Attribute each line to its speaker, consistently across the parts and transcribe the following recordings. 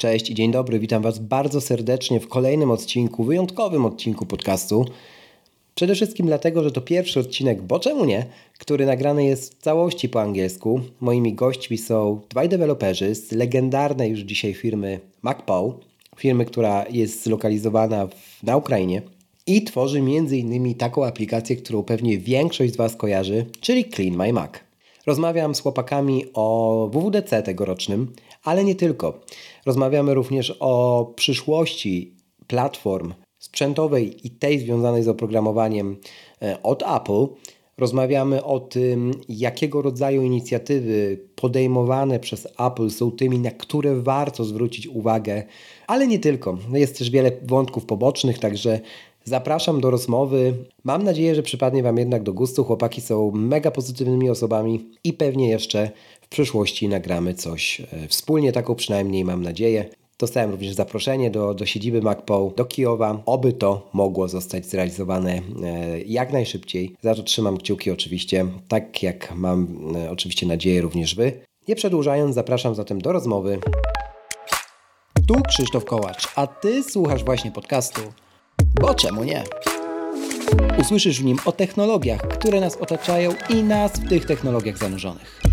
Speaker 1: Cześć i dzień dobry, witam Was bardzo serdecznie w kolejnym odcinku, wyjątkowym odcinku podcastu. Przede wszystkim dlatego, że to pierwszy odcinek, bo czemu nie, który nagrany jest w całości po angielsku. Moimi gośćmi są dwaj deweloperzy z legendarnej już dzisiaj firmy MacPow, firmy, która jest zlokalizowana w, na Ukrainie i tworzy m.in. taką aplikację, którą pewnie większość z Was kojarzy, czyli Clean My Mac. Rozmawiam z chłopakami o WWDC tegorocznym, ale nie tylko. Rozmawiamy również o przyszłości platform sprzętowej i tej związanej z oprogramowaniem e, od Apple. Rozmawiamy o tym, jakiego rodzaju inicjatywy podejmowane przez Apple są tymi, na które warto zwrócić uwagę, ale nie tylko. Jest też wiele wątków pobocznych, także Zapraszam do rozmowy. Mam nadzieję, że przypadnie Wam jednak do gustu. Chłopaki są mega pozytywnymi osobami i pewnie jeszcze przyszłości nagramy coś e, wspólnie, taką przynajmniej mam nadzieję. Dostałem również zaproszenie do, do siedziby MacPow do Kijowa, oby to mogło zostać zrealizowane e, jak najszybciej. Za to trzymam kciuki oczywiście, tak jak mam e, oczywiście nadzieję również Wy. Nie przedłużając, zapraszam zatem do rozmowy. Tu Krzysztof Kołacz, a Ty słuchasz właśnie podcastu bo czemu nie? Usłyszysz w nim o technologiach, które nas otaczają i nas w tych technologiach zanurzonych.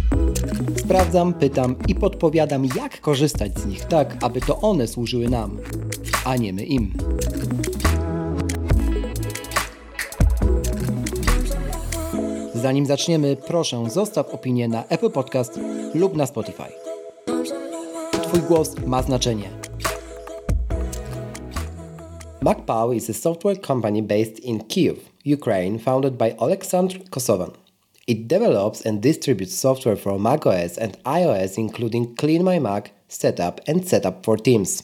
Speaker 1: Sprawdzam, pytam i podpowiadam, jak korzystać z nich tak, aby to one służyły nam, a nie my im. Zanim zaczniemy, proszę zostaw opinię na Apple Podcast lub na Spotify. Twój głos ma znaczenie MacPow is a software company based in Kiev, Ukraine, founded by Alexandr Kosovan. It develops and distributes software for macOS and iOS, including Clean My Mac, Setapp, and Setapp for Teams.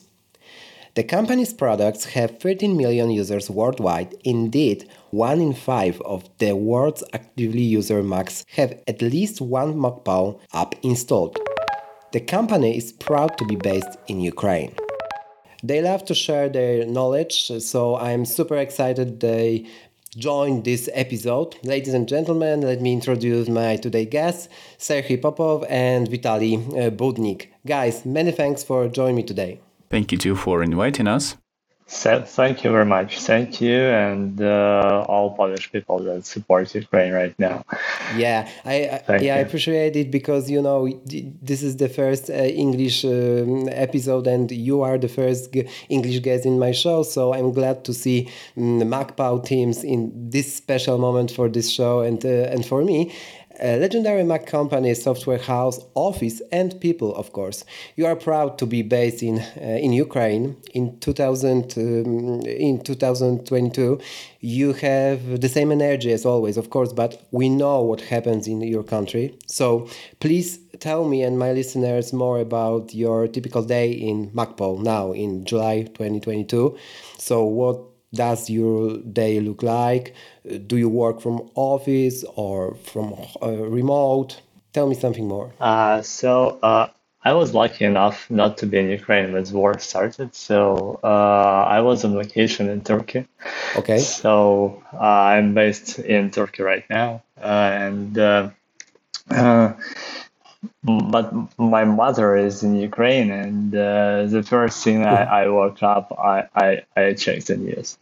Speaker 1: The company's products have 13 million users worldwide. Indeed, one in five of the world's actively used Macs have at least one MacPaw app installed. The company is proud to be based in Ukraine. They love to share their knowledge, so I'm super excited they joined this episode. Ladies and gentlemen, let me introduce my today guests, Serhiy Popov and Vitaly uh, Budnik. Guys, many thanks for joining me today.
Speaker 2: Thank you too for inviting us.
Speaker 3: Thank you very much. Thank you, and uh, all Polish people that support Ukraine right now.
Speaker 1: Yeah, I, I yeah you. I appreciate it because you know this is the first uh, English um, episode, and you are the first English guest in my show. So I'm glad to see um, MacPaw teams in this special moment for this show and uh, and for me a legendary Mac company, software house, office, and people, of course. You are proud to be based in uh, in Ukraine. In 2000, um, in 2022, you have the same energy as always, of course. But we know what happens in your country. So please tell me and my listeners more about your typical day in MacPaw now in July 2022. So what does your day look like? Do you work from office or from uh, remote? Tell me something more.
Speaker 3: Uh, so uh, I was lucky enough not to be in Ukraine when the war started. So uh, I was on vacation in Turkey.
Speaker 1: Okay.
Speaker 3: So uh, I'm based in Turkey right now, uh, and but my mother is in Ukraine, and uh, the first thing I, I woke up, I, I, I checked the news.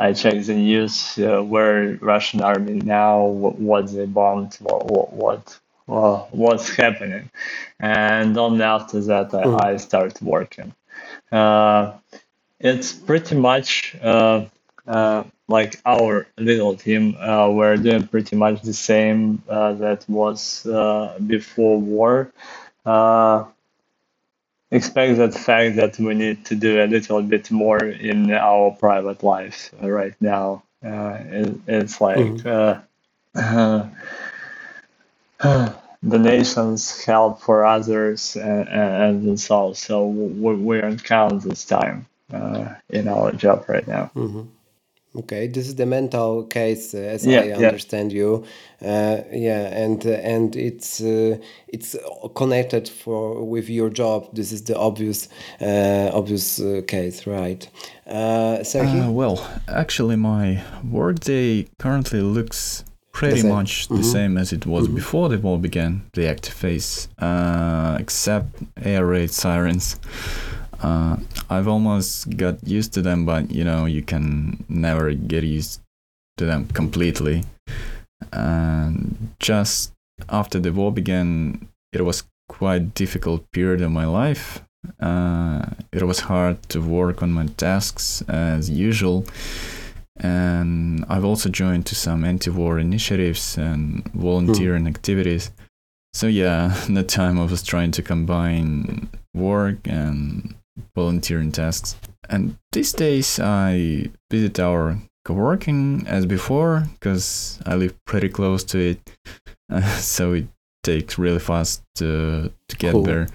Speaker 3: I checked the news uh, where Russian army now, what, what they bombed, what what what uh, what's happening, and only after that I, mm. I started working. Uh, it's pretty much uh, uh, like our little team. Uh, we're doing pretty much the same that was before war expect that fact that we need to do a little bit more in our private lives right now. Uh, it, it's like mm-hmm. uh, uh, the nation's help for others and, and themselves. So we, we're on count this time uh, in our job right now.
Speaker 1: Mm-hmm. Okay, this is the mental case, uh, as yeah, I understand yeah. you. Uh, yeah, and uh, and it's uh, it's connected for with your job. This is the obvious uh, obvious uh, case, right?
Speaker 2: Uh, well, actually, my workday currently looks pretty the much the mm -hmm. same as it was mm -hmm. before the war began, the active phase, except air raid sirens. Uh, I've almost got used to them, but you know, you can never get used to them completely. And just after the war began, it was quite difficult period of my life. Uh, it was hard to work on my tasks as usual, and I've also joined to some anti-war initiatives and volunteering mm. activities. So yeah, that time I was trying to combine work and volunteering tasks. And these days I visit our co-working as before because I live pretty close to it, uh, so it takes really fast to to get cool. there.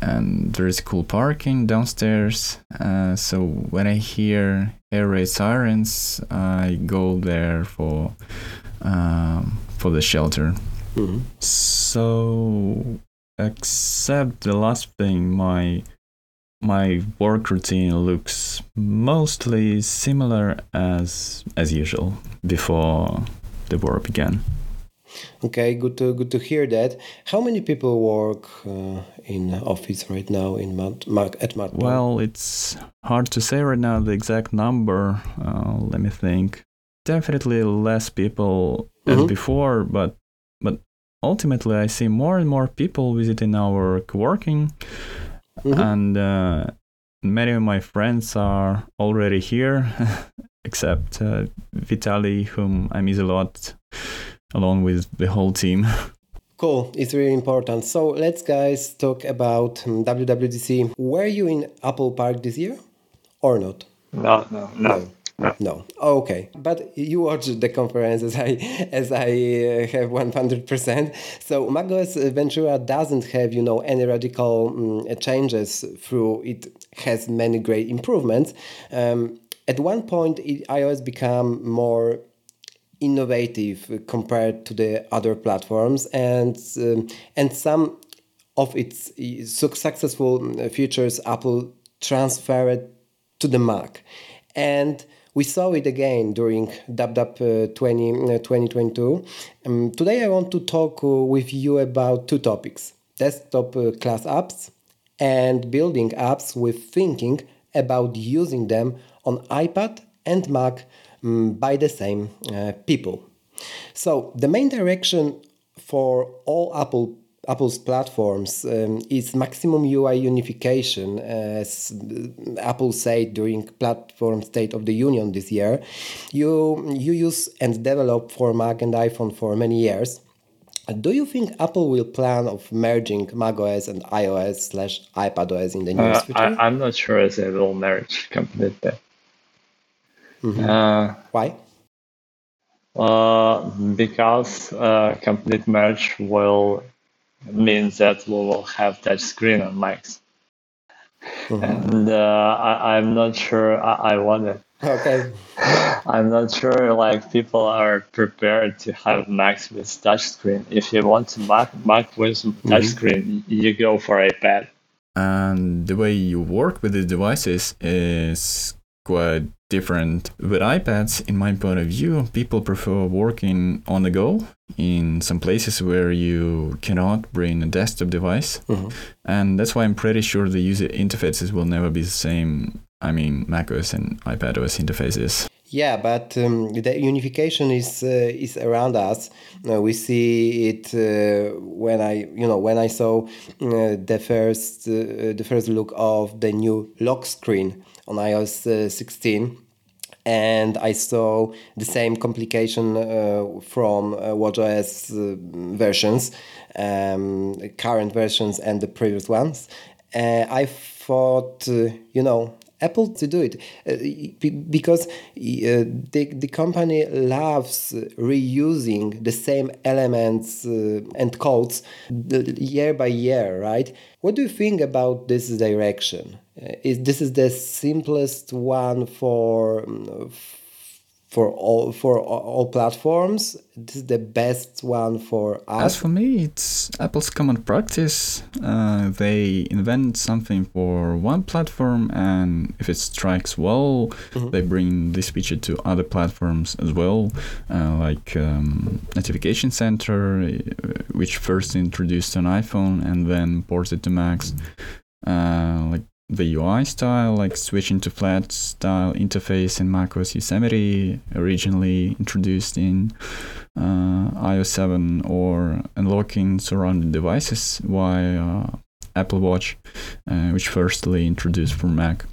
Speaker 2: And there is cool parking downstairs. Uh, so when I hear air raid sirens, I go there for um, for the shelter. Mm-hmm. So, except the last thing, my my work routine looks mostly similar as as usual before the war began.
Speaker 1: Okay, good to good to hear that. How many people work uh, in office right now in Mount, at Mount?
Speaker 2: Well, it's hard to say right now the exact number. Uh, let me think. Definitely less people mm-hmm. as before, but but ultimately I see more and more people visiting our co-working mm-hmm. and uh, many of my friends are already here, except uh, Vitali, whom I miss a lot, along with the whole team.
Speaker 1: Cool, it's really important. So let's guys talk about um, WWDC. Were you in Apple Park this year or not?
Speaker 3: No, no, no. no.
Speaker 1: No. Okay. But you watched the conference as I as I uh, have 100%. So macOS Ventura doesn't have, you know, any radical um, changes through it has many great improvements. Um, at one point it, iOS became more innovative compared to the other platforms and um, and some of its successful features Apple transferred to the Mac. And we saw it again during DubDub uh, 20, uh, 2022. Um, today I want to talk uh, with you about two topics desktop class apps and building apps with thinking about using them on iPad and Mac um, by the same uh, people. So, the main direction for all Apple Apple's platforms um, is maximum UI unification, as Apple said during Platform State of the Union this year. You, you use and develop for Mac and iPhone for many years. Do you think Apple will plan of merging macOS and iOS slash iPadOS in the near uh, future?
Speaker 3: I, am not sure if they will merge completely.
Speaker 1: Mm-hmm. Uh, Why?
Speaker 3: Uh, because uh, complete merge will means that we will have touch screen on Macs. Mm-hmm. And uh, I, am not sure I, I want it.
Speaker 1: Okay.
Speaker 3: I'm not sure like people are prepared to have Macs with touch screen. If you want to Mac Mac with touchscreen, mm-hmm. you go for iPad.
Speaker 2: And the way you work with the devices is quite different. With iPads, in my point of view, people prefer working on the go in some places where you cannot bring a desktop device. Mm-hmm. And that's why I'm pretty sure the user interfaces will never be the same. I mean, macOS and iPadOS interfaces.
Speaker 1: Yeah, but um, the unification is uh, is around us. Uh, we see it uh, when I, you know, when I saw uh, the first uh, the first look of the new lock screen on iOS uh, 16 and I saw the same complication from WatchOS versions, um, current versions and the previous ones. I thought, you know, Apple to do it uh, because the, the company loves reusing the same elements and codes year by year, right? What do you think about this direction? Uh, is this is the simplest one for um, for all for all platforms this is the best one for us.
Speaker 2: As for me it's apple's common practice. Uh, they invent something for one platform and if it strikes well mm-hmm. they bring this feature to other platforms as well uh, like um, notification center uh, which first introduced an iphone and then ported to macs. Uh, like the UI style, like switching to flat style interface in macOS Yosemite, originally introduced in uh, iOS 7, or unlocking surrounding devices via Apple Watch, uh, which firstly introduced for Mac.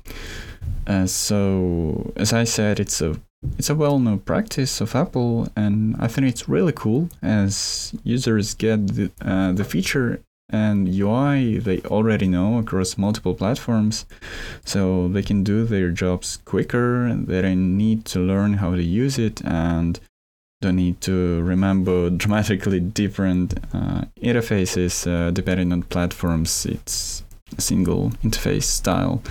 Speaker 2: Uh, so, as I said, it's a it's a well-known practice of Apple, and I think it's really cool as users get the, uh, the feature and UI they already know across multiple platforms, so they can do their jobs quicker. They don't need to learn how to use it and don't need to remember dramatically different uh, interfaces uh, depending on platforms. It's a single interface style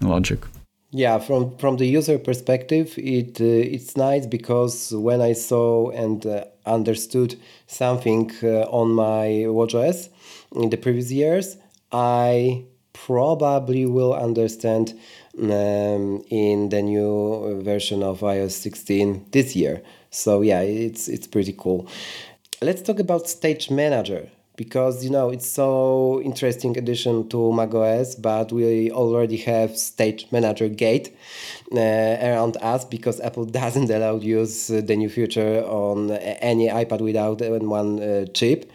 Speaker 2: logic.
Speaker 1: Yeah, from from the user perspective, it uh, it's nice because when I saw and uh, understood something uh, on my WatchOS in the previous years, I probably will understand um, in the new version of iOS 16 this year. So yeah, it's it's pretty cool. Let's talk about Stage Manager because you know it's so interesting addition to macOS, but we already have Stage Manager Gate uh, around us because Apple doesn't allow use the new feature on any iPad without one uh, chip.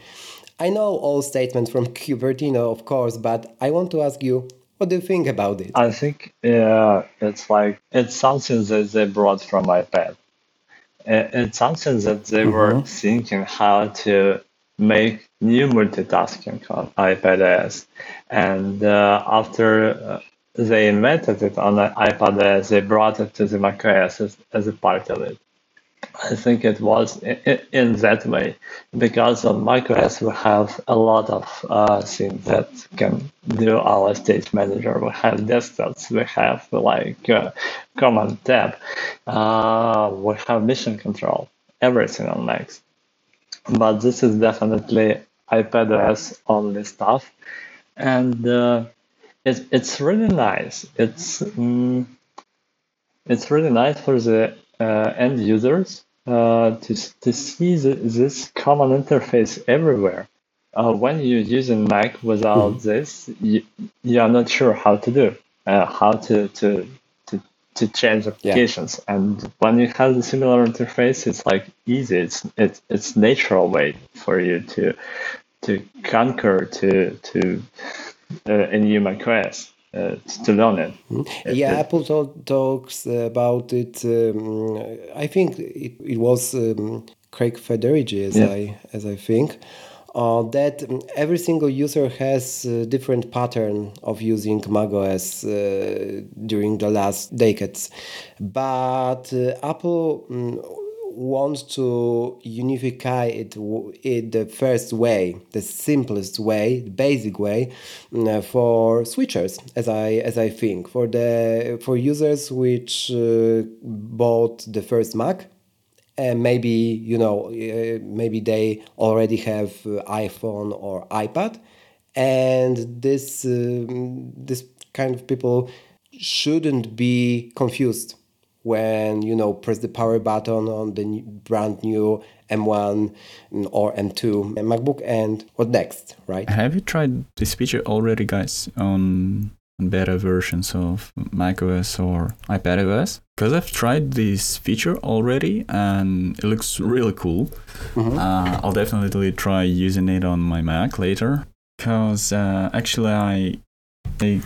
Speaker 1: I know all statements from Cupertino, of course, but I want to ask you, what do you think about it?
Speaker 3: I think yeah, it's like it's something that they brought from iPad. It's something that they mm-hmm. were thinking how to make new multitasking on iPadOS. And uh, after uh, they invented it on the iPadOS, they brought it to the macOS as, as a part of it. I think it was in, that way because on macOS we have a lot of uh, things that can do our stage manager. We have desktops, we have like uh, command tab, uh, we have mission control, everything on Macs but this is definitely iPadOS only stuff, and uh, it, it's really nice. It's um, it's really nice for the end users uh, to to see the, this common interface everywhere. Uh, when you're using Mac without mm-hmm. this, you, you are not sure how to do, uh, how to, to to change applications. Yeah. And when you have the similar interface, it's like easy. It's it's it's natural way for you to to conquer to to uh, a new macOS. Uh, to learn it.
Speaker 1: Yeah, Apple talk, talks about it. Um, I think it, it was um, Craig Federighi, as yeah. I as I think, uh, that every single user has a different pattern of using macOS uh, during the last decades. But uh, Apple um, wants to unify it, in the first way, the simplest way, the basic way uh, for switchers, as I as I think. For the for users which uh, bought the first Mac and maybe you know uh, maybe they already have uh, iphone or ipad and this um, this kind of people shouldn't be confused when you know press the power button on the brand new M1 or M2 MacBook and what next, right?
Speaker 2: Have you tried this feature already, guys, on beta versions of macOS or iPadOS because I've tried this feature already and it looks really cool. Mm-hmm. Uh, I'll definitely try using it on my Mac later because uh, actually I I,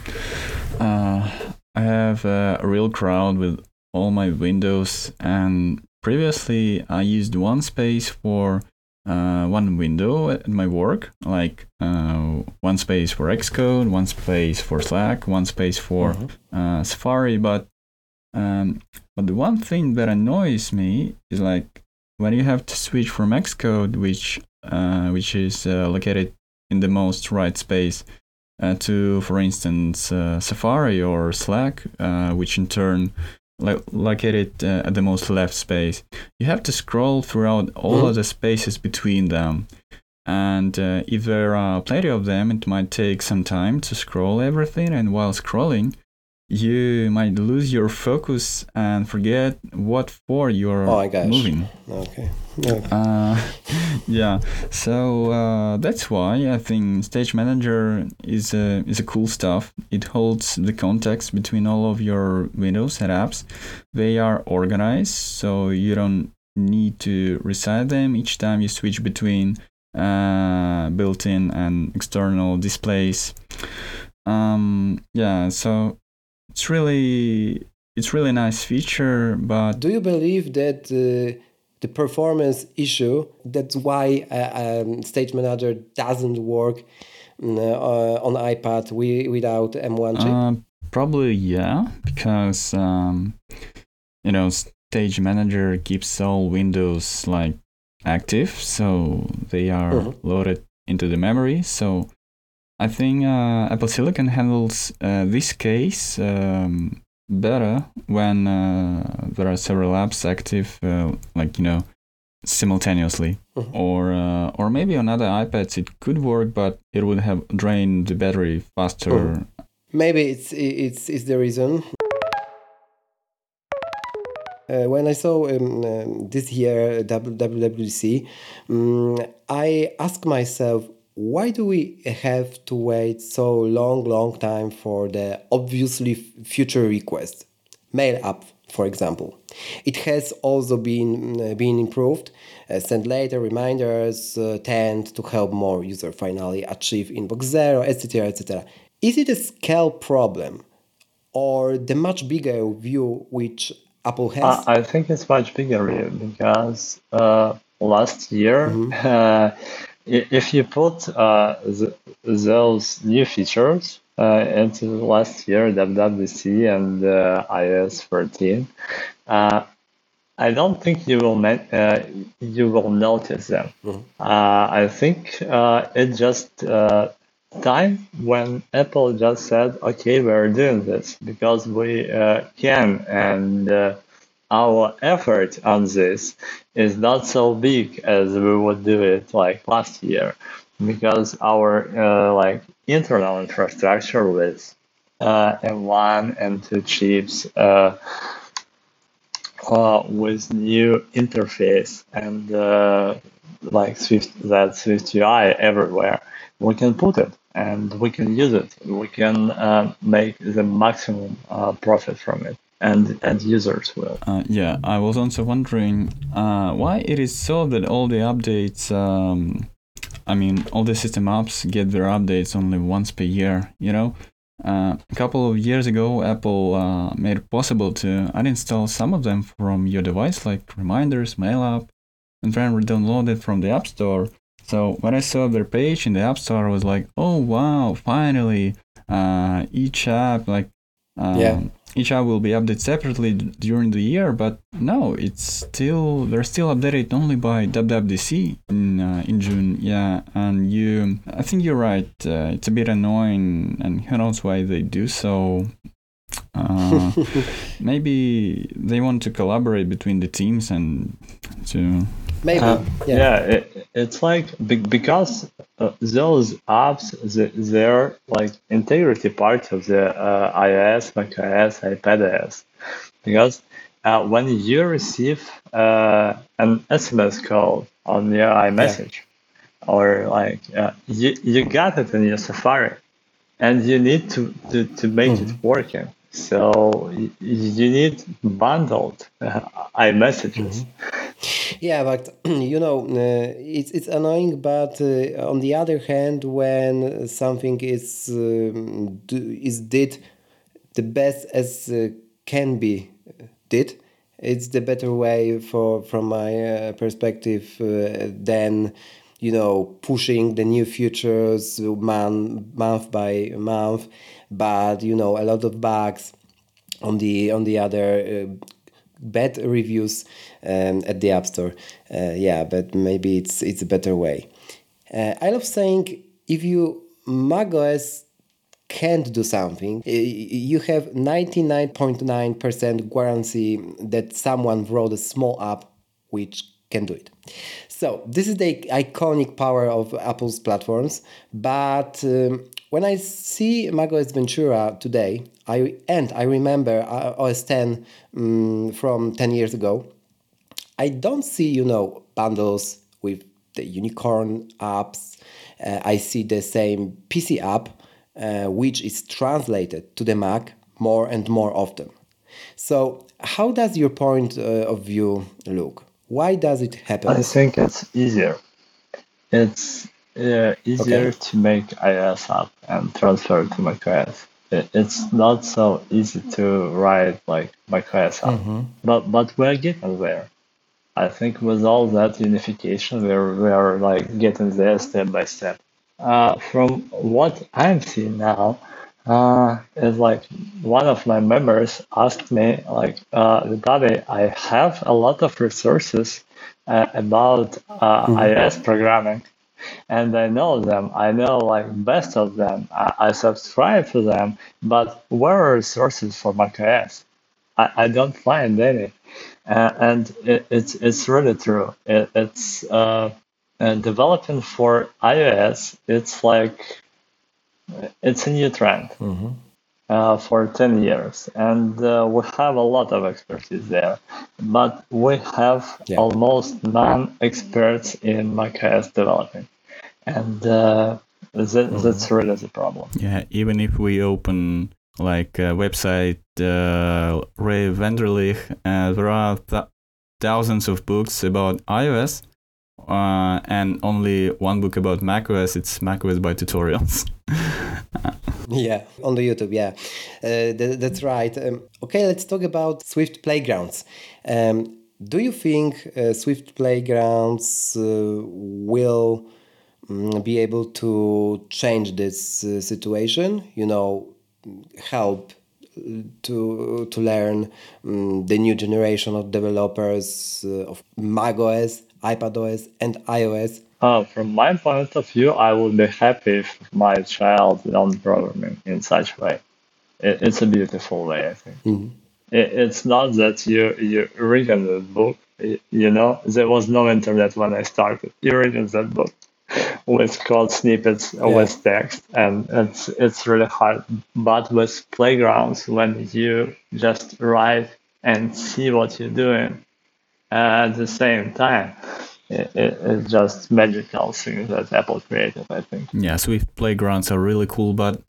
Speaker 2: uh, I have a real crowd with all my windows and previously I used one space for uh, one window at my work, like uh, one space for Xcode, one space for Slack, one space for mm-hmm. uh, Safari. But um, but the one thing that annoys me is like when you have to switch from Xcode, which uh, which is uh, located in the most right space, uh, to for instance Safari or Slack, which in turn like located uh, at the most left space. You have to scroll throughout all mm-hmm. of the spaces between them. And uh, if there are plenty of them, it might take some time to scroll everything. And while scrolling, you might lose your focus and forget what for you're
Speaker 1: Oh
Speaker 2: moving.
Speaker 1: Okay. okay.
Speaker 2: Uh, yeah, so uh, that's why I think Stage Manager is a is a cool stuff. It holds the context between all of your windows and apps. They are organized, so you don't need to resize them each time you switch between uh, built-in and external displays. Um, yeah, so it's really it's really nice feature, but
Speaker 1: Do you believe that uh, the performance issue, that's why uh, um, Stage Manager doesn't work mm, uh, on iPad wi- without M1 chip?
Speaker 2: Uh, probably yeah, because um, you know Stage Manager keeps all windows like active, so they are
Speaker 1: Mhm.
Speaker 2: loaded into the memory. So I think uh, Apple Silicon handles uh, this case um, better when uh, there are several apps active, uh, like you know, simultaneously.
Speaker 1: Mhm.
Speaker 2: Or uh, or maybe on other iPads it could work, but it would have drained the battery faster.
Speaker 1: Mhm. Maybe it's it's it's the reason. Uh, when I saw um, um, this year WWDC, um, I asked myself, why do we have to wait so long, long time for the obviously future request? Mail app, for example. It has also been uh, been improved. Uh, send later reminders uh, tend to help more user finally achieve inbox zero, etc., etc. Is it a scale problem, or the much bigger view which Apple has?
Speaker 3: I, I think it's much bigger because uh, last year, uh, i- if you put uh, th- those new features uh, into last year WWDC and uh, iOS 13, uh, I don't think you will uh, you will notice them. Uh, I think uh, it just uh, time when Apple just said, "Okay, we're doing this because we uh, can," and uh, our effort on this is not so big as we would do it like last year, because our uh, like internal infrastructure with uh, M1 and two chips. Uh, uh, with new interface and uh, like Swift that SwiftUI everywhere, we can put it and we can use it. We can uh, make the maximum profit from it, and and users will.
Speaker 2: Uh, yeah, I was also wondering uh, why it is so that all the updates, um, I mean, all the system apps get their updates only once per year. You know, uh, a couple of years ago, Apple uh, made it possible to uninstall some of them from your device, like reminders, mail app, and then re-download it from the App Store. So when I saw their page in the App Store, I was like, "Oh wow! Finally, uh, each app like." Um,
Speaker 1: Yeah.
Speaker 2: each app will be updated separately d- during the year, but no, it's still they're still updated only by WWDC in uh, in June. Yeah, and you, I think you're right. Uh, it's a bit annoying, and who knows why they do so. Uh, maybe they want to collaborate between the teams and to
Speaker 1: Maybe.
Speaker 3: Uh,
Speaker 1: yeah.
Speaker 3: yeah, it, it's like because uh, those apps th- they're like integrity part of the uh, iOS, macOS, iPadOS. Because uh, when you receive uh, an SMS call on your iMessage, or like uh, you you got it in your Safari, and you need to to, to make it working. So you need bundled uh, iMessages.
Speaker 1: Yeah, but you know, uh, it's it's annoying. But uh, on the other hand, when something is um, do, is did the best as uh, can be did, it's the better way for from my uh, perspective uh, than you know pushing the new futures man, month by month. But you know, a lot of bugs on the on the other uh, bad reviews um, at the app store. Uh, yeah but maybe it's it's a better way. Uh, i love saying if you macOS can't do something you have 99.9% guarantee that someone wrote a small app which can do it. So this is the iconic power of apple's platforms but um, when I see macOS Ventura today, I and I remember uh, OS 10 um, from 10 years ago, I don't see, you know, bundles with the unicorn apps. Uh, I see the same PC app, uh, which is translated to the Mac more and more often. So, how does your point uh, of view look? Why does it happen?
Speaker 3: I think it's easier. It's uh, easier
Speaker 1: Okay.
Speaker 3: to make iOS app and transfer to macOS. It, it's not so easy to write like macOS app, but but we're getting there. I think with all that unification, we're we're like getting there step by step. Uh, from what I'm seeing now, uh, is like one of my members asked me like, uh, Daddy, I have a lot of resources uh, about uh, iOS programming, and I know them. I know like best of them. I, I subscribe to them, but where are resources for macOS? I, I don't find any, uh, and it, it's it's really true. It, it's uh, developing for iOS. It's like it's a new trend uh, for 10 years and uh, we have a lot of expertise there but we have
Speaker 1: Yeah.
Speaker 3: almost none experts in macOS developing and uh, that, that's really the problem
Speaker 2: Yeah, even if we open like a website, uh, Ray Wenderlich, uh, there are th- thousands of books about iOS, uh, and only one book about macOS. It's macOS by tutorials.
Speaker 1: Yeah, on the YouTube, yeah. Uh, th- that's right. Um, okay, let's talk about Swift Playgrounds. Um, do you think uh, Swift Playgrounds uh, will be able to change this uh, situation? You know, help uh, to to learn um, the new generation of developers uh, of macOS, iPadOS, and iOS.
Speaker 3: uh, from my point of view i would be happy if my child learned programming in such way it, it's a beautiful way i think it, it's not that you you read the book you know there was no internet when i started you read that book with code snippets uh, with text and it's it's really hard. But with playgrounds when you just write and see what you're doing at the same time it, it, it's just magical thing that apple created i think.
Speaker 2: Yeah, Swift playgrounds are really cool, but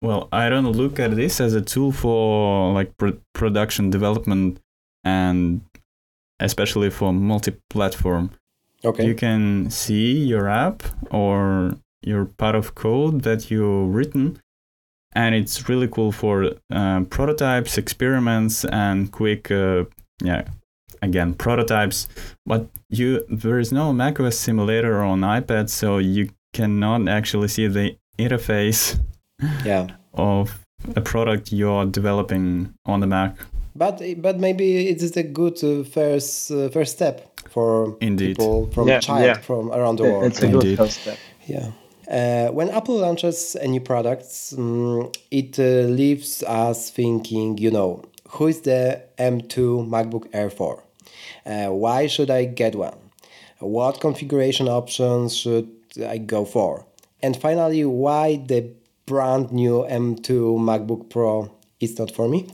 Speaker 2: well, I don't look at this as a tool for like pro- production development and especially for multi-platform.
Speaker 1: Okay.
Speaker 2: You can see your app or your part of code that you've written, and it's really cool for um, prototypes, experiments, and quick, uh, yeah, again prototypes. But you there is no macOS simulator on iPad, so you cannot actually see the interface
Speaker 1: yeah.
Speaker 2: of a product you're developing on the Mac.
Speaker 1: But but maybe it is a good uh, first uh, first step for
Speaker 2: Indeed.
Speaker 1: people from
Speaker 3: Yeah,
Speaker 1: child
Speaker 3: yeah.
Speaker 1: from around the world.
Speaker 3: it's a
Speaker 2: Indeed.
Speaker 3: good first step
Speaker 1: Yeah. Uh, when Apple launches a new product, mm, it uh, leaves us thinking, you know, who is the M2 MacBook Air for? Uh, why should I get one? What configuration options should I go for? And finally, why the brand new M2 MacBook Pro is not for me?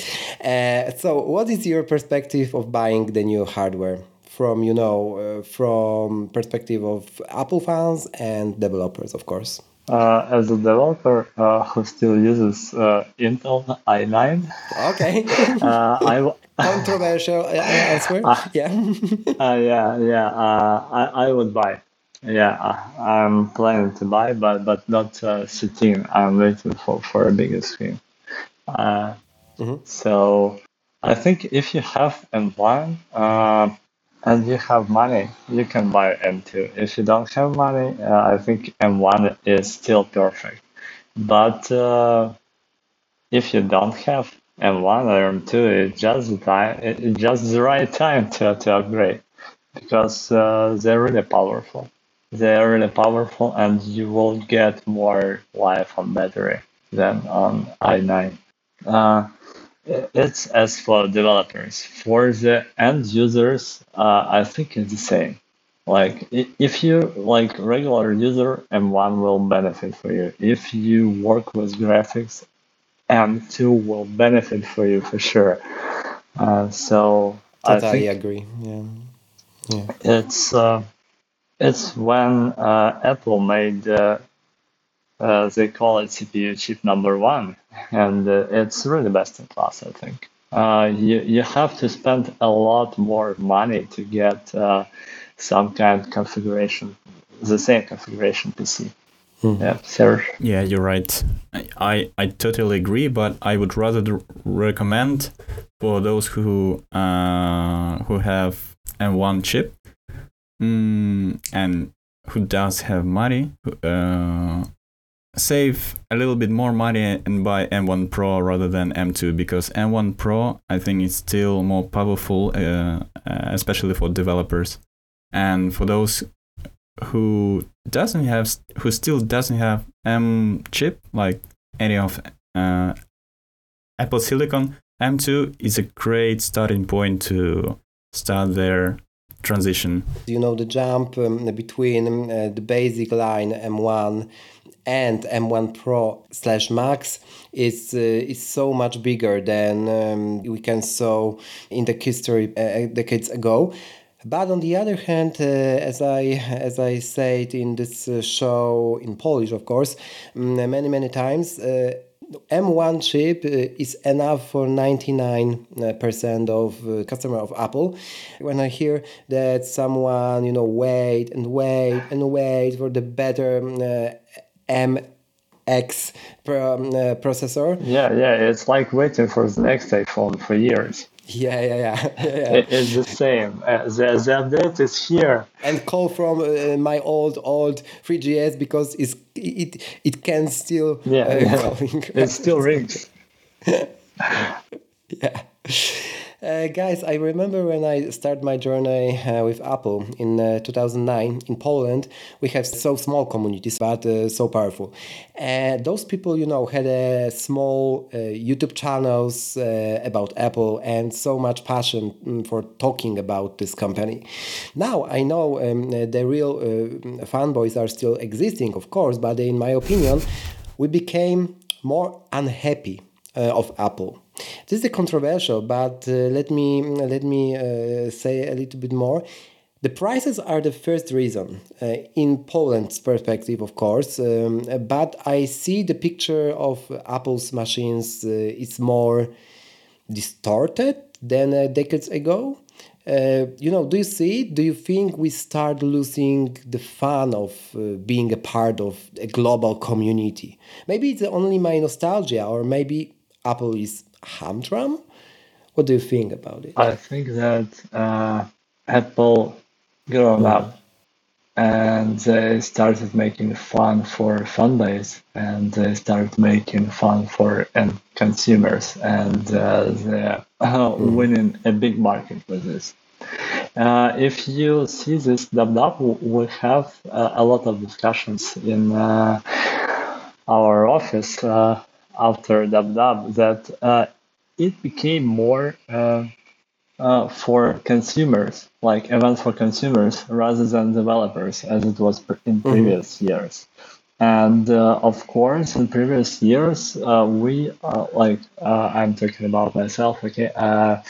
Speaker 1: Uh, so, what is your perspective of buying the new hardware? from you know uh, from perspective of apple fans and developers of course
Speaker 3: uh, as a developer uh, who still uses uh, Intel i9,
Speaker 1: okay
Speaker 3: uh, I w-
Speaker 1: controversial uh, answer yeah
Speaker 3: uh, yeah yeah uh, I, I would buy. Yeah, I'm planning to buy, but but not uh, sitting. I'm waiting for for a bigger screen. Uh, So I think if you have M1 uh, and you have money, you can buy M2. If you don't have money, uh, I think M1 is still perfect. But uh, if you don't have M1 or M2, it's just the time. It's just the right time to, to upgrade because uh, they're really powerful. They're really powerful, and you will get more life on battery than on i9. Uh, it's as for developers. For the end users, uh, I think it's the same. Like if you like regular user, M1 will benefit for you. If you work with graphics, M2 will benefit for you for sure. Uh, so I think
Speaker 1: agree. Yeah. Yeah.
Speaker 3: it's uh, it's when uh, Apple made uh, they call it CPU chip number one, and uh, it's really best in class. I think uh, you you have to spend a lot more money to get uh, some kind of configuration, the same configuration PC. Yeah, Serge.
Speaker 2: Yeah, you're right. I, I, I totally agree, but I would rather d- recommend for those who uh, who have M1 chip mm, and who does have money, uh, save a little bit more money and buy M1 Pro rather than M2 because M1 Pro I think is still more powerful, uh, especially for developers and for those who doesn't have who still doesn't have M chip like any of uh, Apple Silicon M2 is a great starting point to start their transition.
Speaker 1: You know the jump um, between um, uh, the basic line M1 and M1 Pro slash Max is uh, is so much bigger than um, we can saw in the history uh, decades ago. But on the other hand, uh, as I as I said in this uh, show in Polish, of course, mm, many many times. Uh, M1 chip uh, is enough for 99% of customer of Apple. When I hear that someone, you know, wait and wait and wait for the better uh, MX pro, uh, processor.
Speaker 3: Yeah, yeah, it's like waiting for the next iPhone for years.
Speaker 1: Yeah, yeah, yeah. yeah, yeah.
Speaker 3: It- It's the same. Uh, the, the update is here.
Speaker 1: and call from uh, my old old 3GS because it's, it it can still
Speaker 3: Yeah,
Speaker 1: uh,
Speaker 3: yeah. It still rings.
Speaker 1: yeah. Uh, guys, I remember when I started my journey uh, with Apple in uh, 2009 in Poland. We have so small communities, but uh, so powerful. Uh, those people, you know, had a small uh, YouTube channels about Apple and so much passion mm, for talking about this company. Now I know um, the real fanboys are still existing, of course, but in my opinion, we became more unhappy of Apple. This is controversial, but uh, let me let me uh, say a little bit more. The prices are the first reason uh, in Poland's perspective, of course. Um, but I see the picture of Apple's machines uh, is more distorted than uh, decades ago. Uh, you know, do you see it? Do you think we start losing the fun of uh, being a part of a global community? Maybe it's only my nostalgia, or maybe Apple is humdrum. What do you think about it?
Speaker 3: I think that uh, Apple grown up and they started making fun for fan base and they started making fun for end consumers and uh, they're uh, winning a big market with this. Uh, if you see this up, we have uh, a lot of discussions in uh, our office uh, after DubDub that uh, it became more uh, uh, for consumers, like events for consumers rather than developers, as it was in previous years. And uh, of course, in previous years, uh, we uh, like uh, I'm talking about myself. Okay, uh,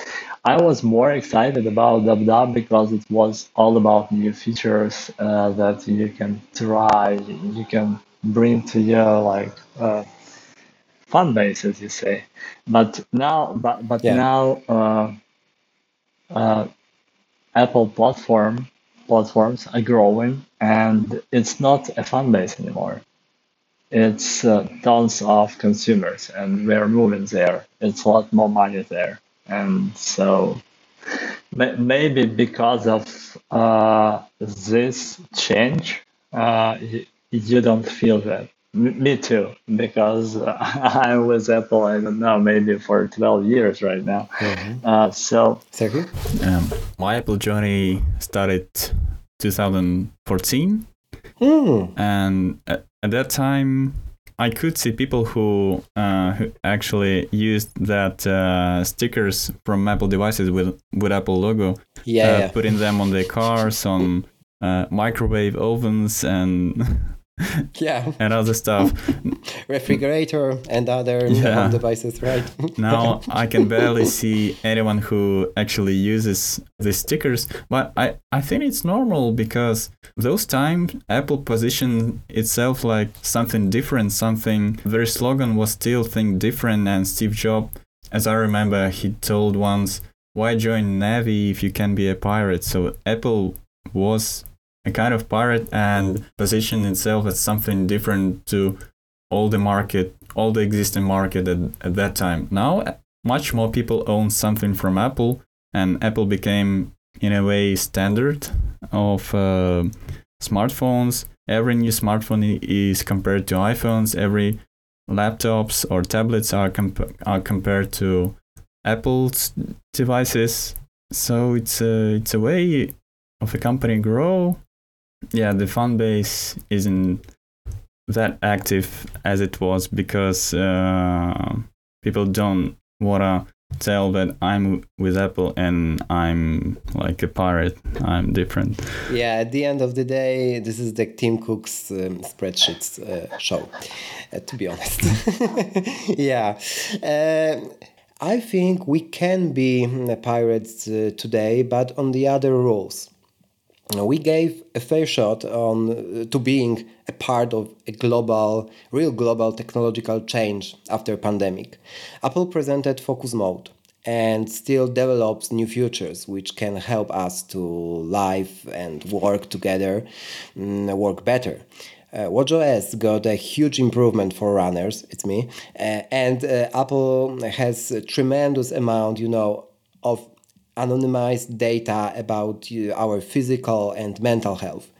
Speaker 3: I was more excited about DubDub because it was all about new features uh, that you can try, you can bring to your like uh, fan base, as you say. But now, but but
Speaker 1: Yeah.
Speaker 3: now. Uh, uh, Apple platform platforms are growing, and it's not a fan base anymore. It's uh, tons of consumers, and we're moving there. It's a lot more money there, and so maybe because of uh, this change, uh, you, you don't feel that. M- me too, because uh, I'm Apple. I don't know, maybe for 12 years right now. Uh, so
Speaker 1: Sergio?
Speaker 2: Um, my Apple journey started 2014,
Speaker 1: Hmm.
Speaker 2: and at, at that time, I could see people who uh, who actually used that uh, stickers from Apple devices with with Apple logo,
Speaker 1: Yeah,
Speaker 2: uh,
Speaker 1: yeah.
Speaker 2: putting them on their cars, on uh, microwave ovens and
Speaker 1: yeah
Speaker 2: and other stuff.
Speaker 1: refrigerator and other
Speaker 2: Yeah.
Speaker 1: home devices right
Speaker 2: now I can barely see anyone who actually uses the stickers, but I, I think it's normal because those times Apple positioned itself like something different, something their slogan was still think different and Steve Jobs, as I remember, he told once, why join Navy if you can be a pirate? So Apple was a kind of pirate and positioned itself as something different to all the market, all the existing market at, at that time. Now, much more people own something from Apple, and Apple became, in a way, standard of uh, smartphones. Every new smartphone is compared to iPhones. Every laptops or tablets are comp- are compared to Apple's devices. So it's a it's a way of a company grow. Yeah, the fan base isn't that active as it was because uh, people don't wanna tell that I'm with Apple and I'm like a pirate. I'm different.
Speaker 1: Yeah, at the end of the day, this is the Tim Cook's um, spreadsheets uh, show, uh, to be honest. yeah. Uh, I think we can be mm, pirates uh, today, but on the other rules. We gave a fair shot on uh, to being a part of a global, real global technological change after pandemic. Apple presented focus mode and still develops new features which can help us to live and work together, mm, work better. Uh, WatchOS got a huge improvement for runners. It's me, uh, and uh, Apple has a tremendous amount, you know, of anonymized data about uh, our physical and mental health.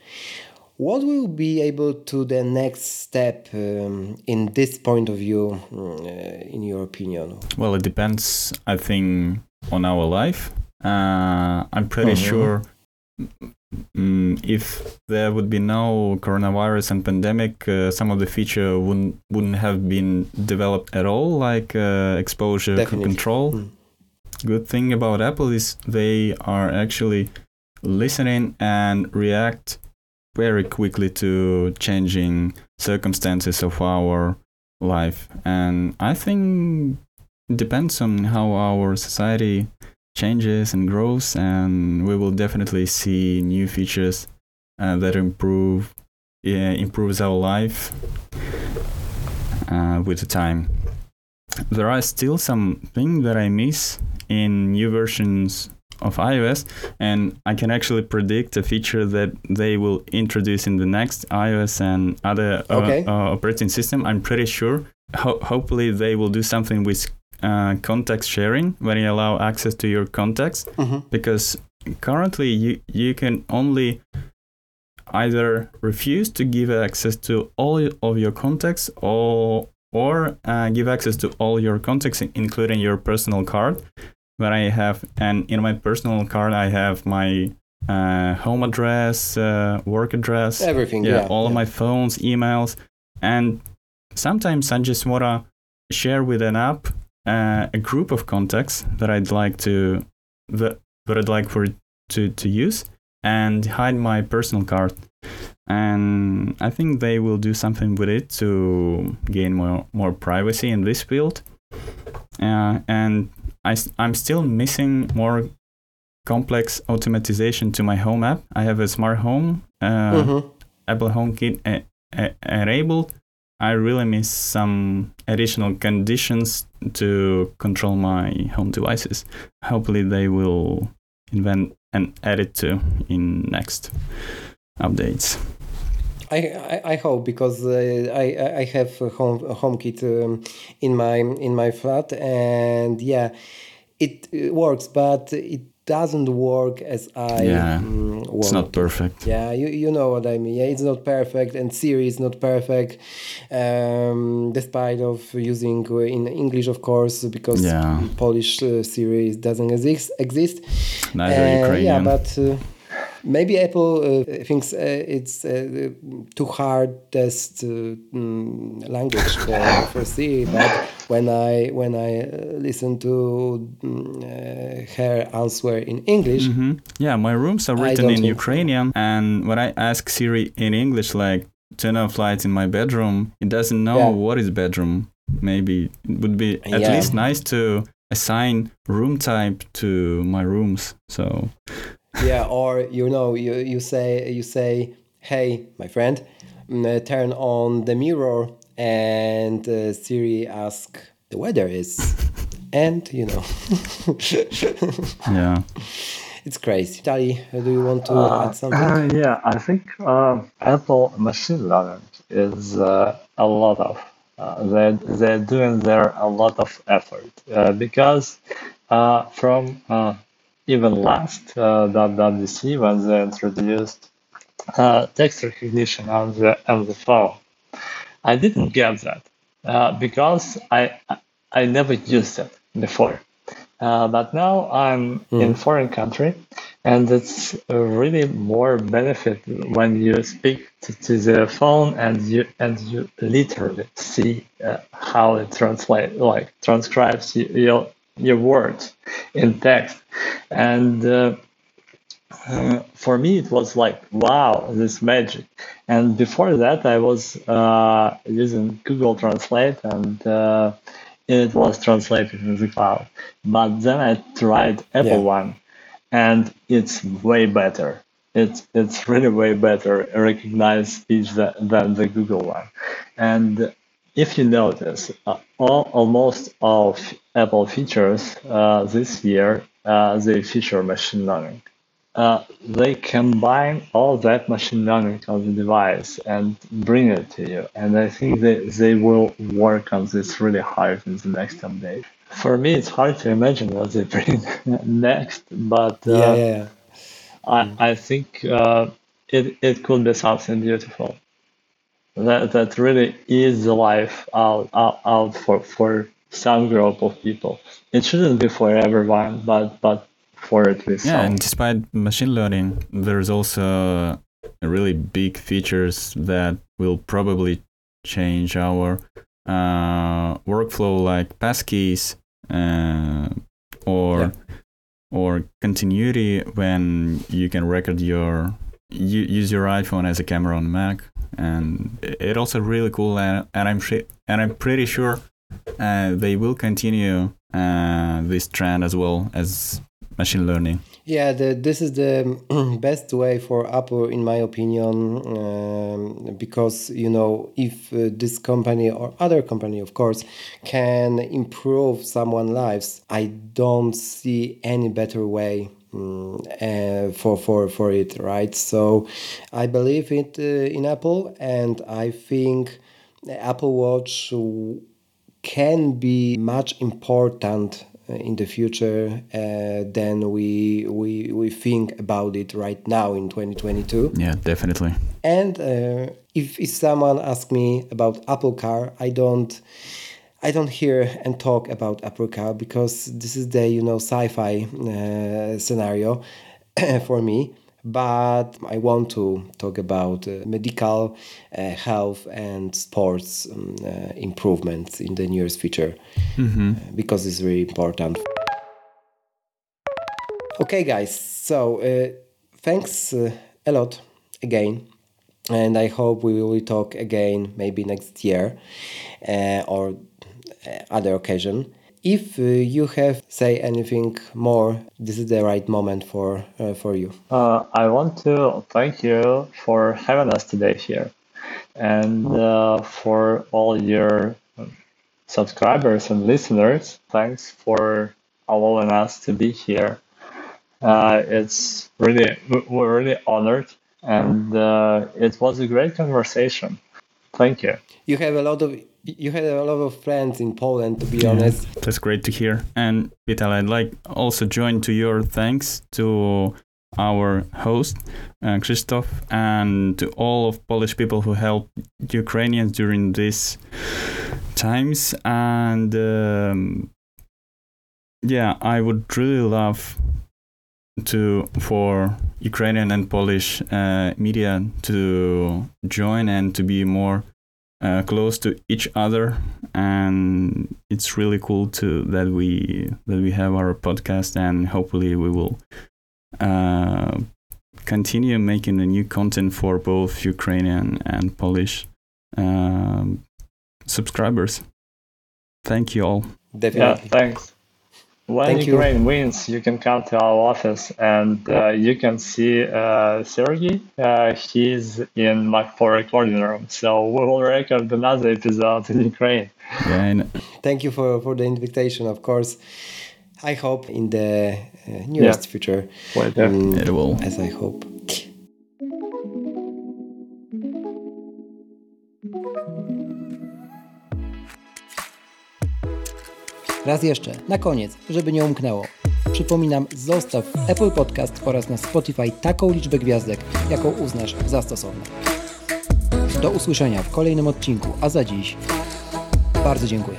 Speaker 1: What will be able to the next step um, in this point of view, mm, uh, in your opinion?
Speaker 2: Well, it depends, I think, on our life. Uh, I'm pretty sure mm, if there would be no coronavirus and pandemic, uh, some of the feature wouldn't wouldn't have been developed at all, like uh, exposure
Speaker 1: Definitely.
Speaker 2: control.
Speaker 1: Mm.
Speaker 2: Good thing about Apple is they are actually listening and react very quickly to changing circumstances of our life, and I think it depends on how our society changes and grows and we will definitely see new features uh, that improve yeah, improves our life uh, with the time there are still some things that i miss in new versions of ios and i can actually predict a feature that they will introduce in the next ios and other uh,
Speaker 1: Okay.
Speaker 2: uh, operating system i'm pretty sure Ho- hopefully they will do something with uh, context sharing when you allow access to your contacts
Speaker 1: Mhm.
Speaker 2: because currently you you can only either refuse to give access to all of your contacts or or uh, give access to all your contacts including your personal card where i have and in my personal card i have my uh, home address uh, work address
Speaker 1: Everything,
Speaker 2: yeah,
Speaker 1: yeah.
Speaker 2: all of my phones, emails, and sometimes I just wanna share with an app uh, a group of contacts that I'd like to that, that I'd like for to to use and hide my personal card. And I think they will do something with it to gain more more privacy in this field. Uh, and I'm still missing more complex automatization to my home app. I have a smart home uh,
Speaker 1: Mhm.
Speaker 2: Apple HomeKit e- e- enabled, I really miss some additional conditions to control my home devices. Hopefully, they will invent and add it to in next updates.
Speaker 1: I, I, hope because uh, I I have a home a HomeKit um, in my in my flat and yeah, it uh, works, but it doesn't work as I
Speaker 2: Yeah,
Speaker 1: mm,
Speaker 2: It's not perfect.
Speaker 1: Yeah, you, you know what I mean. Yeah, it's not perfect, and Siri is not perfect, um, despite of using uh, in English, of course, because
Speaker 2: Yeah.
Speaker 1: Polish uh, Siri doesn't exist. exist.
Speaker 2: Neither Ukrainian.
Speaker 1: Yeah, but uh, maybe Apple uh, thinks uh, it's uh, too hardest uh, mm, language for, for Siri, but when I when I uh, listen to mm, uh, her answer in English,
Speaker 2: hmm Yeah, my rooms are written in
Speaker 1: think so.
Speaker 2: Ukrainian, and when I ask Siri in English, like turn off lights in my bedroom, it doesn't know
Speaker 1: Yeah.
Speaker 2: what is bedroom. Maybe it would be at
Speaker 1: Yeah.
Speaker 2: least nice to assign room type to my rooms. So
Speaker 1: yeah, or you know, you you say you say, hey, my friend, mm, uh, turn on the mirror, and uh, Siri ask the weather is, and you know,
Speaker 2: yeah,
Speaker 1: it's crazy. Tali, uh, do you want to
Speaker 3: Uh,
Speaker 1: add something?
Speaker 3: uh, yeah, I think uh, Apple machine learning is uh, a lot of uh, they they're doing there a lot of effort uh, because uh, from uh, even last uh, WWDC when they introduced uh, text recognition on the on the phone, I didn't get that uh, because I I never used it before. Uh, but now I'm in foreign country, and it's really more benefit when you speak to, to the phone and you and you literally see uh, how it translate like transcribes your your words in text, and uh, uh, for me it was like wow this magic. And before that i was uh, using google translate and uh, it was translated in the cloud. But then i tried apple
Speaker 1: Yeah.
Speaker 3: one and it's way better. It's it's really way better recognize speech than, than the google one. And if you notice uh, all, almost all f- apple features uh, this year uh, they feature machine learning uh, they combine all that machine learning on the device and bring it to you. And I think they, they will work on this really hard in the next update. For me, it's hard to imagine what they bring next, but uh,
Speaker 1: yeah, yeah, yeah.
Speaker 3: I, I think uh, it, it could be something beautiful. That, that really is the life out, out, out for, for some group of people. It shouldn't be for everyone, but, but for at least
Speaker 2: yeah.
Speaker 3: some.
Speaker 2: And despite machine learning, there's also really big features that will probably change our uh, workflow, like passkeys uh, or
Speaker 1: Yeah.
Speaker 2: or continuity when you can record your you, use your iPhone as a camera on Mac, and it also really cool. And, and I'm shi- and I'm pretty sure uh, they will continue uh, this trend as well as machine learning.
Speaker 1: Yeah, the, this is the best way for Apple, in my opinion, um, because you know if uh, this company or other company, of course, can improve someone's lives, I don't see any better way for for for it, right? So, I believe it uh, in Apple, and I think Apple Watch can be much important uh, in the future uh, than we, we we think about it right now in 2022
Speaker 2: Yeah, definitely.
Speaker 1: and uh, if, if someone asks me about apple car i don't i don't hear and talk about apple because this is the you know sci-fi uh, scenario for me. But i want to talk about uh, medical uh, health and sports um, uh, improvements in the nearest future uh, because it's really important. Okay guys so uh, thanks uh, a lot again. And I hope we will talk again maybe next year uh, or other occasion. If uh, you have say anything more, this is the right moment for uh, for you.
Speaker 3: Uh, I want to thank you for having us today here and uh, for all your subscribers and listeners. Thanks for allowing us to be here. Uh, it's really, we're really honored and uh, it was a great conversation. Thank you.
Speaker 1: You have a lot of you had a lot of friends in Poland, to be honest.
Speaker 2: That's great to hear. And Vital, I'd like also join to your thanks to our host, uh, Krzysztof, and to all of Polish people who helped Ukrainians during these times. And um, yeah, I would really love to for Ukrainian and Polish uh, media to join and to be more uh, close to each other, and it's really cool to that we that we have our podcast, and hopefully we will uh, continue making the new content for both Ukrainian and Polish um, subscribers. Thank you all.
Speaker 1: Definitely.
Speaker 3: Yeah, thanks. When
Speaker 1: Thank you.
Speaker 3: Ukraine wins, you can come to our office and uh, you can see uh, Sergey. Uh, he's in Mac 4 recording room. So we will record another episode in Ukraine.
Speaker 2: Yeah, and
Speaker 1: Thank you for, for the invitation, of course. I hope in the uh, nearest
Speaker 3: Yeah.
Speaker 1: future,
Speaker 3: Well, yeah.
Speaker 1: mm,
Speaker 2: it will.
Speaker 1: as I hope. Raz jeszcze, na koniec, żeby nie umknęło. Przypominam, zostaw Apple Podcast oraz na Spotify taką liczbę gwiazdek, jaką uznasz za stosowną. Do usłyszenia w kolejnym odcinku, a za dziś bardzo dziękuję.